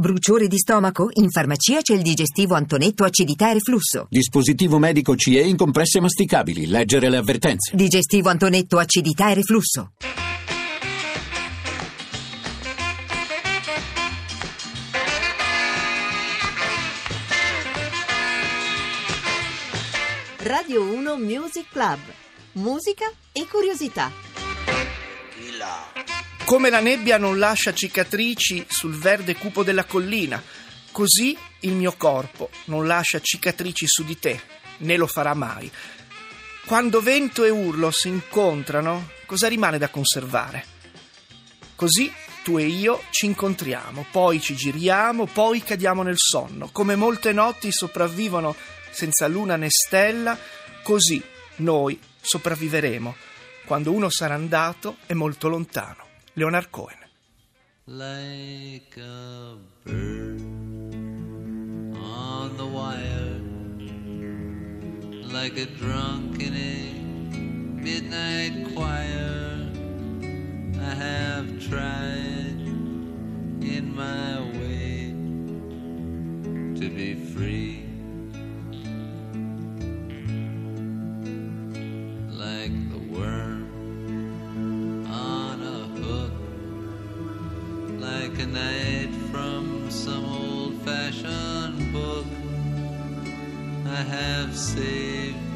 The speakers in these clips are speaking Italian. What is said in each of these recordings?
Bruciore di stomaco? In farmacia c'è il digestivo Antonetto acidità e reflusso. Dispositivo medico CE in compresse masticabili. Leggere le avvertenze. Digestivo Antonetto acidità e reflusso. Radio 1 Music Club. Musica e curiosità. Come la nebbia non lascia cicatrici sul verde cupo della collina, così il mio corpo non lascia cicatrici su di te, né lo farà mai. Quando vento e urlo si incontrano, cosa rimane da conservare? Così tu e io ci incontriamo, poi ci giriamo, poi cadiamo nel sonno. Come molte notti sopravvivono senza luna né stella, così noi sopravviveremo quando uno sarà andato e molto lontano. Leonard Cohen. like a bird on the wire, like a drunk in a midnight choir. I have tried in my way to be have saved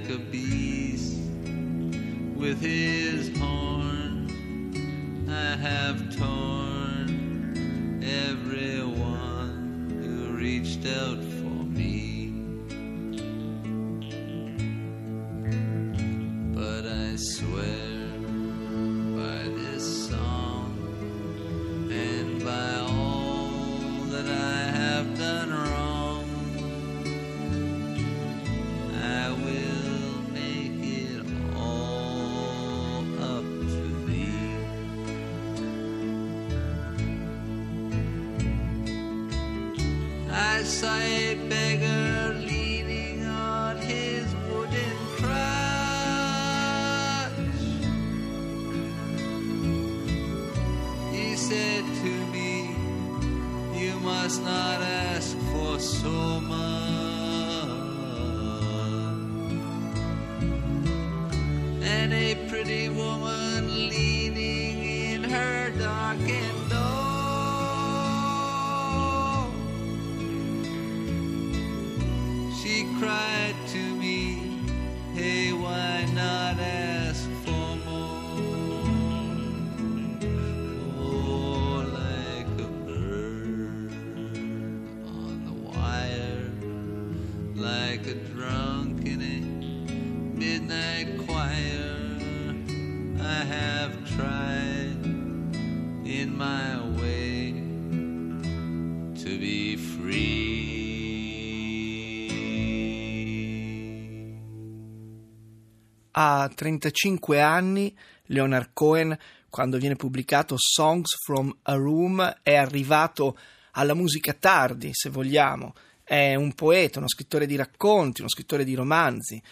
like a beast with his horn. I have torn And a pretty woman leaning in her darkened A 35 anni, Leonard Cohen, quando viene pubblicato Songs from a Room, è arrivato alla musica tardi, se vogliamo. È un poeta, uno scrittore di racconti, uno scrittore di romanzi.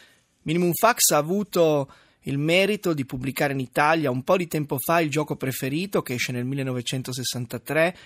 Minimum Fax ha avuto il merito di pubblicare in Italia un po' di tempo fa il gioco preferito, che esce nel 1963.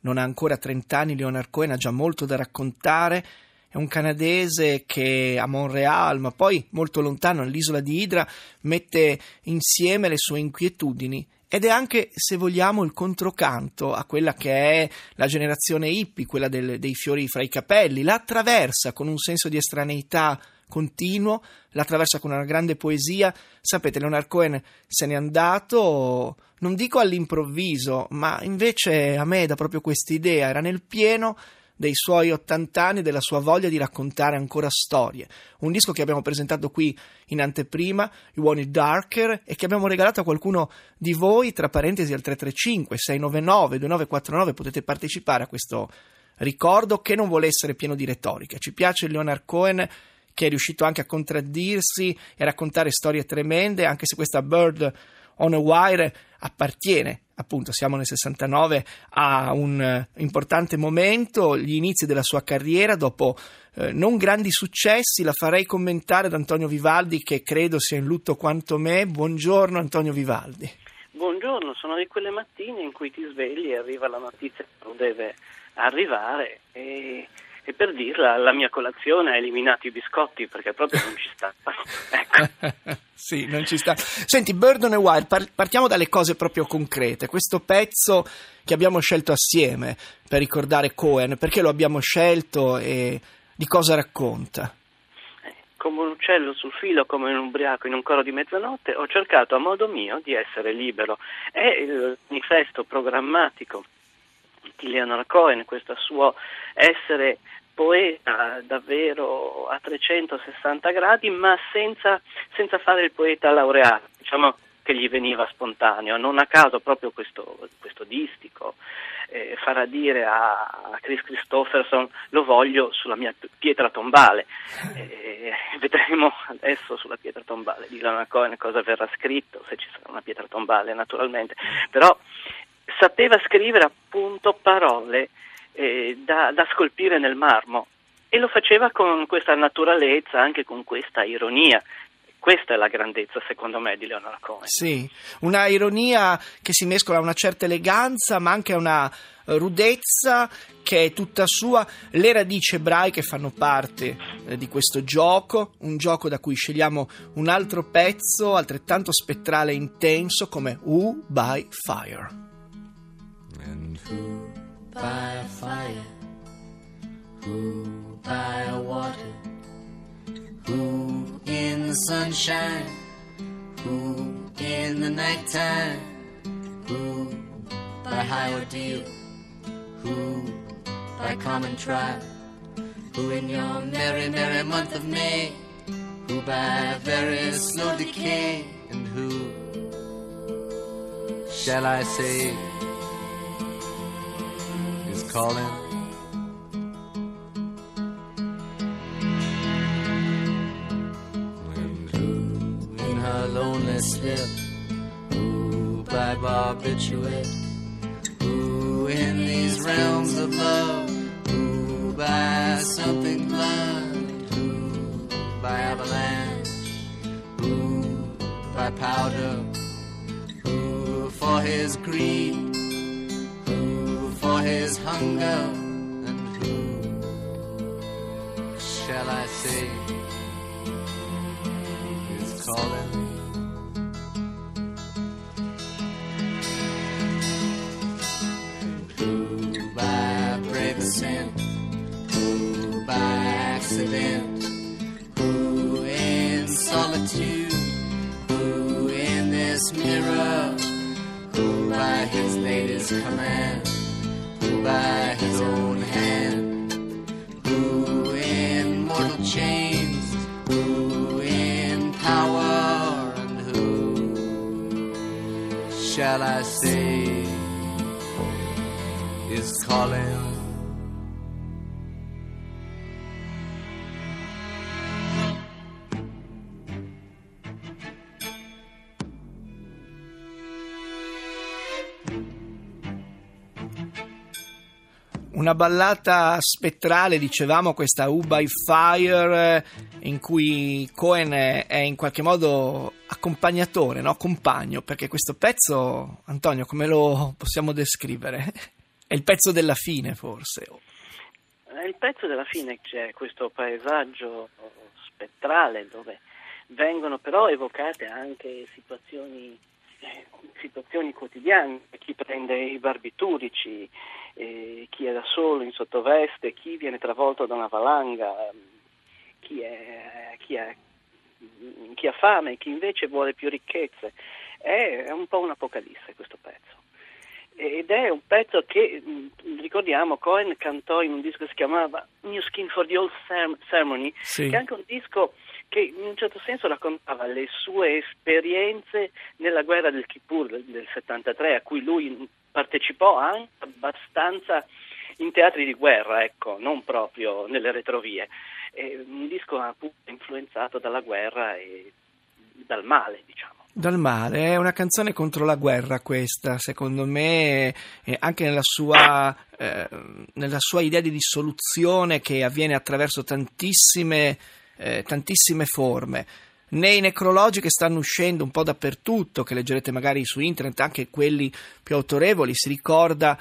Non ha ancora 30 anni, Leonard Cohen ha già molto da raccontare è un canadese che a Montreal, ma poi molto lontano all'isola di Hydra, mette insieme le sue inquietudini ed è anche, se vogliamo, il controcanto a quella che è la generazione hippie, quella del, dei fiori fra i capelli, la attraversa con un senso di estraneità continuo, la attraversa con una grande poesia. Sapete, Leonard Cohen se n'è andato, non dico all'improvviso, ma invece a me da proprio questa idea, era nel pieno dei suoi 80 anni e della sua voglia di raccontare ancora storie. Un disco che abbiamo presentato qui in anteprima, You Want It Darker, e che abbiamo regalato a qualcuno di voi, tra parentesi al 335 699 2949, potete partecipare a questo ricordo che non vuole essere pieno di retorica. Ci piace Leonard Cohen che è riuscito anche a contraddirsi e raccontare storie tremende, anche se questa Bird on a Wire appartiene, appunto siamo nel 69, a un eh, importante momento, gli inizi della sua carriera, dopo eh, non grandi successi, la farei commentare ad Antonio Vivaldi che credo sia in lutto quanto me. Buongiorno Antonio Vivaldi. Buongiorno, sono di quelle mattine in cui ti svegli e arriva la notizia che non deve arrivare e e per dirla la mia colazione ha eliminato i biscotti perché proprio non ci sta. ecco. Sì, non ci sta. Senti, Burden e Wild, partiamo dalle cose proprio concrete. Questo pezzo che abbiamo scelto assieme per ricordare Cohen, perché lo abbiamo scelto e di cosa racconta? Come un uccello sul filo, come un ubriaco in un coro di mezzanotte, ho cercato a modo mio di essere libero. È il manifesto programmatico di Leonard Cohen, questo suo essere poeta davvero a 360 gradi, ma senza, senza fare il poeta laureato, diciamo che gli veniva spontaneo. Non a caso proprio questo, questo distico eh, farà dire a, Chris Christopherson lo voglio sulla mia pietra tombale. Eh, vedremo adesso sulla pietra tombale di Lana Cohen cosa verrà scritto, se ci sarà una pietra tombale naturalmente. Però sapeva scrivere appunto parole eh, da, da scolpire nel marmo e lo faceva con questa naturalezza, anche con questa ironia. Questa è la grandezza, secondo me, di Leonard Cohen. Sì, una ironia che si mescola a una certa eleganza, ma anche a una rudezza che è tutta sua. Le radici ebraiche fanno parte eh, di questo gioco, un gioco da cui scegliamo un altro pezzo altrettanto spettrale e intenso come Who by Fire. And who by fire, who by water, who in the sunshine, who in the nighttime, who by high ordeal, who by common trial, who in your merry, merry month of May, who by very slow decay, and who shall I say? Calling. And who in her lonely slip, who by barbiturate, who in these realms of love, who by something blind, who by avalanche, who by powder, who for his greed his hunger, and who shall I say is calling? Who by brave who by accident, who in solitude, who in this mirror, who by his latest command by his own hand. Who in mortal chains, who in power, and who shall I say is calling? Una ballata spettrale, dicevamo, questa U by Fire, in cui Cohen è in qualche modo accompagnatore, no? compagno, perché questo pezzo, Antonio, come lo possiamo descrivere? È il pezzo della fine, forse. È il pezzo della fine, c'è questo paesaggio spettrale dove vengono però evocate anche situazioni eh, situazioni quotidiane, chi prende i barbiturici, eh, chi è da solo in sottoveste, chi viene travolto da una valanga, chi, è, chi, è, chi ha fame, chi invece vuole più ricchezze. È, è un po' un'apocalisse questo pezzo ed è un pezzo che, ricordiamo, Cohen cantò in un disco che si chiamava New Skin for the Old Ceremony, Sì. che è anche un disco che in un certo senso raccontava le sue esperienze nella guerra del Kippur del, del 73, a cui lui partecipò anche abbastanza in teatri di guerra, ecco, non proprio nelle retrovie. È un disco appunto influenzato dalla guerra e dal male, diciamo. Dal male, è una canzone contro la guerra questa, secondo me, eh, anche nella sua, eh, nella sua idea di dissoluzione che avviene attraverso tantissime, eh, tantissime forme. Nei necrologi che stanno uscendo un po' dappertutto, che leggerete magari su internet, anche quelli più autorevoli, si ricorda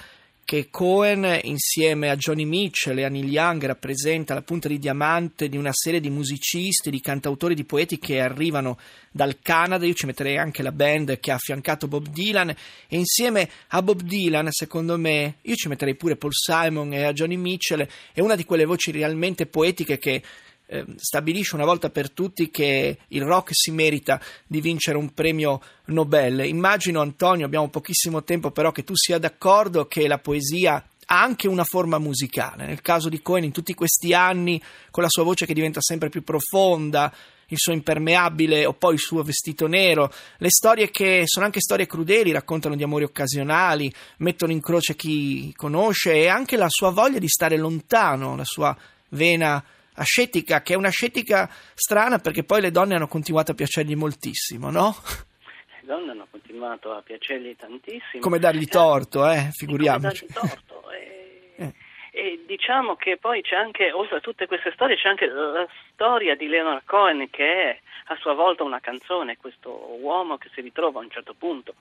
che Cohen insieme a Johnny Mitchell e a Neil Young rappresenta la punta di diamante di una serie di musicisti, di cantautori, di poeti che arrivano dal Canada, io ci metterei anche la band che ha affiancato Bob Dylan e insieme a Bob Dylan, secondo me, io ci metterei pure Paul Simon e a Johnny Mitchell, è una di quelle voci realmente poetiche che eh, stabilisce una volta per tutti che il rock si merita di vincere un premio Nobel. Immagino, Antonio, abbiamo pochissimo tempo, però che tu sia d'accordo che la poesia ha anche una forma musicale. Nel caso di Cohen, in tutti questi anni, con la sua voce che diventa sempre più profonda, il suo impermeabile o poi il suo vestito nero, le storie che sono anche storie crudeli, raccontano di amori occasionali, mettono in croce chi conosce e anche la sua voglia di stare lontano, la sua vena ascetica, che è una ascetica strana perché poi le donne hanno continuato a piacergli moltissimo, no? Le donne hanno continuato a piacergli tantissimo. Come dargli torto, eh, figuriamoci. Come dargli torto. E, Eh. e diciamo che poi c'è anche, oltre a tutte queste storie, c'è anche la storia di Leonard Cohen che è a sua volta una canzone, questo uomo che si ritrova a un certo punto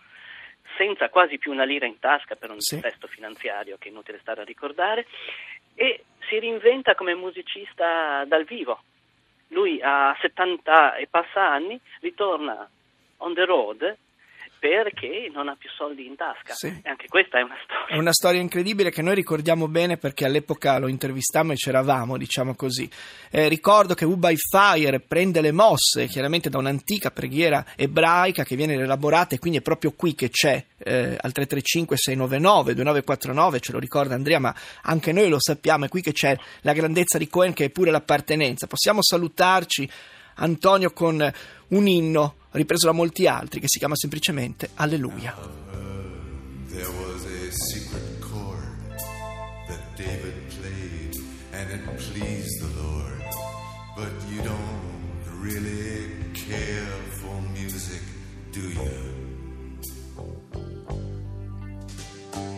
senza quasi più una lira in tasca per un Sì. testo finanziario che è inutile stare a ricordare e si reinventa come musicista dal vivo. Lui a 70 e passa anni ritorna on the road perché non ha più soldi in tasca. Sì. E anche questa è una storia. È una storia incredibile che noi ricordiamo bene perché all'epoca lo intervistammo e c'eravamo, diciamo così. Eh, ricordo che by Fire prende le mosse chiaramente da un'antica preghiera ebraica che viene rielaborata e quindi è proprio qui che c'è eh, al 335 699 2949, ce lo ricorda Andrea, ma anche noi lo sappiamo, è qui che c'è la grandezza di Cohen che è pure l'appartenenza. Possiamo salutarci Antonio con un inno ripreso da molti altri che si chiama semplicemente Alleluia. There was a secret chord that David played, and it pleased the Lord. But you don't really care for music, do you?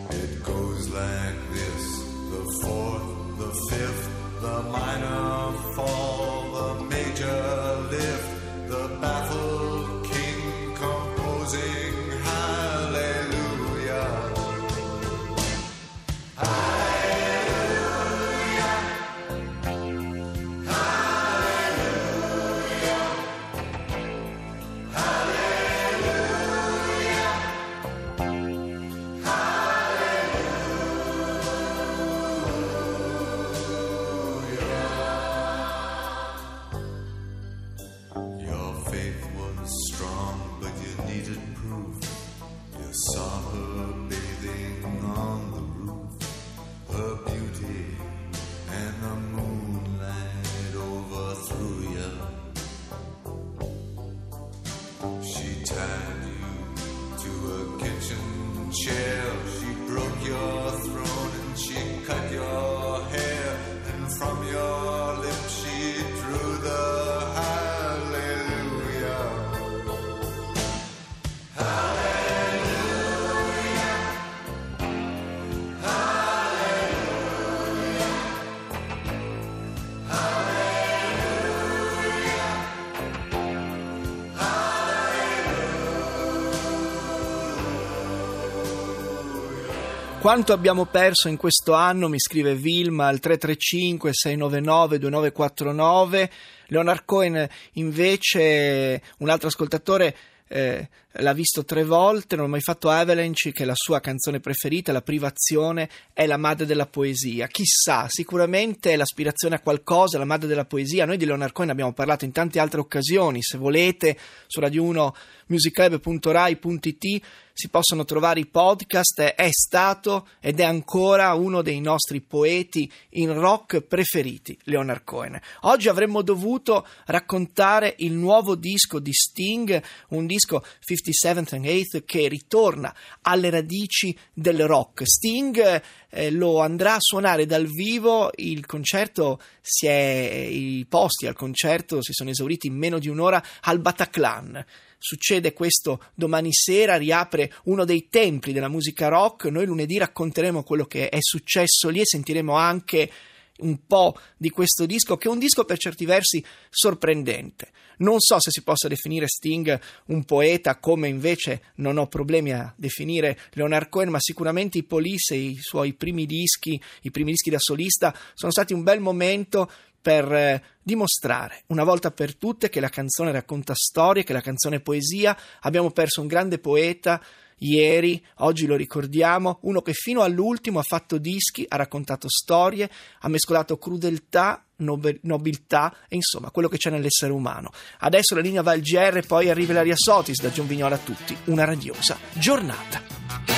It goes like this the fourth, the fifth, the minor fall, the major lift, Quanto abbiamo perso in questo anno, mi scrive Vilma al 335 699 2949. Leonard Cohen invece, un altro ascoltatore, eh, l'ha visto tre volte, non ha mai fatto Avalanche, che è la sua canzone preferita, la privazione è la madre della poesia. Chissà, sicuramente l'aspirazione a qualcosa, la madre della poesia. Noi di Leonard Cohen abbiamo parlato in tante altre occasioni, se volete, su Radio 1 musiclub.rai.it si possono trovare i podcast, è stato ed è ancora uno dei nostri poeti in rock preferiti, Leonard Cohen. Oggi avremmo dovuto raccontare il nuovo disco di Sting, un disco 57th and 8th che ritorna alle radici del rock. Sting eh, lo andrà a suonare dal vivo, il concerto si è, i posti al concerto si sono esauriti in meno di un'ora al Bataclan. Succede questo domani sera, riapre uno dei templi della musica rock, noi lunedì racconteremo quello che è successo lì e sentiremo anche un po' di questo disco, che è un disco per certi versi sorprendente. Non so se si possa definire Sting un poeta, come invece non ho problemi a definire Leonard Cohen, ma sicuramente i Police, i suoi primi dischi, i primi dischi da solista, sono stati un bel momento per eh, dimostrare una volta per tutte che la canzone racconta storie, che la canzone è poesia. Abbiamo perso un grande poeta ieri, oggi lo ricordiamo, uno che fino all'ultimo ha fatto dischi, ha raccontato storie, ha mescolato crudeltà, nobiltà e insomma quello che c'è nell'essere umano. Adesso la linea va al GR, poi arriva la Sotis da Gion Vignola a tutti. Una radiosa giornata.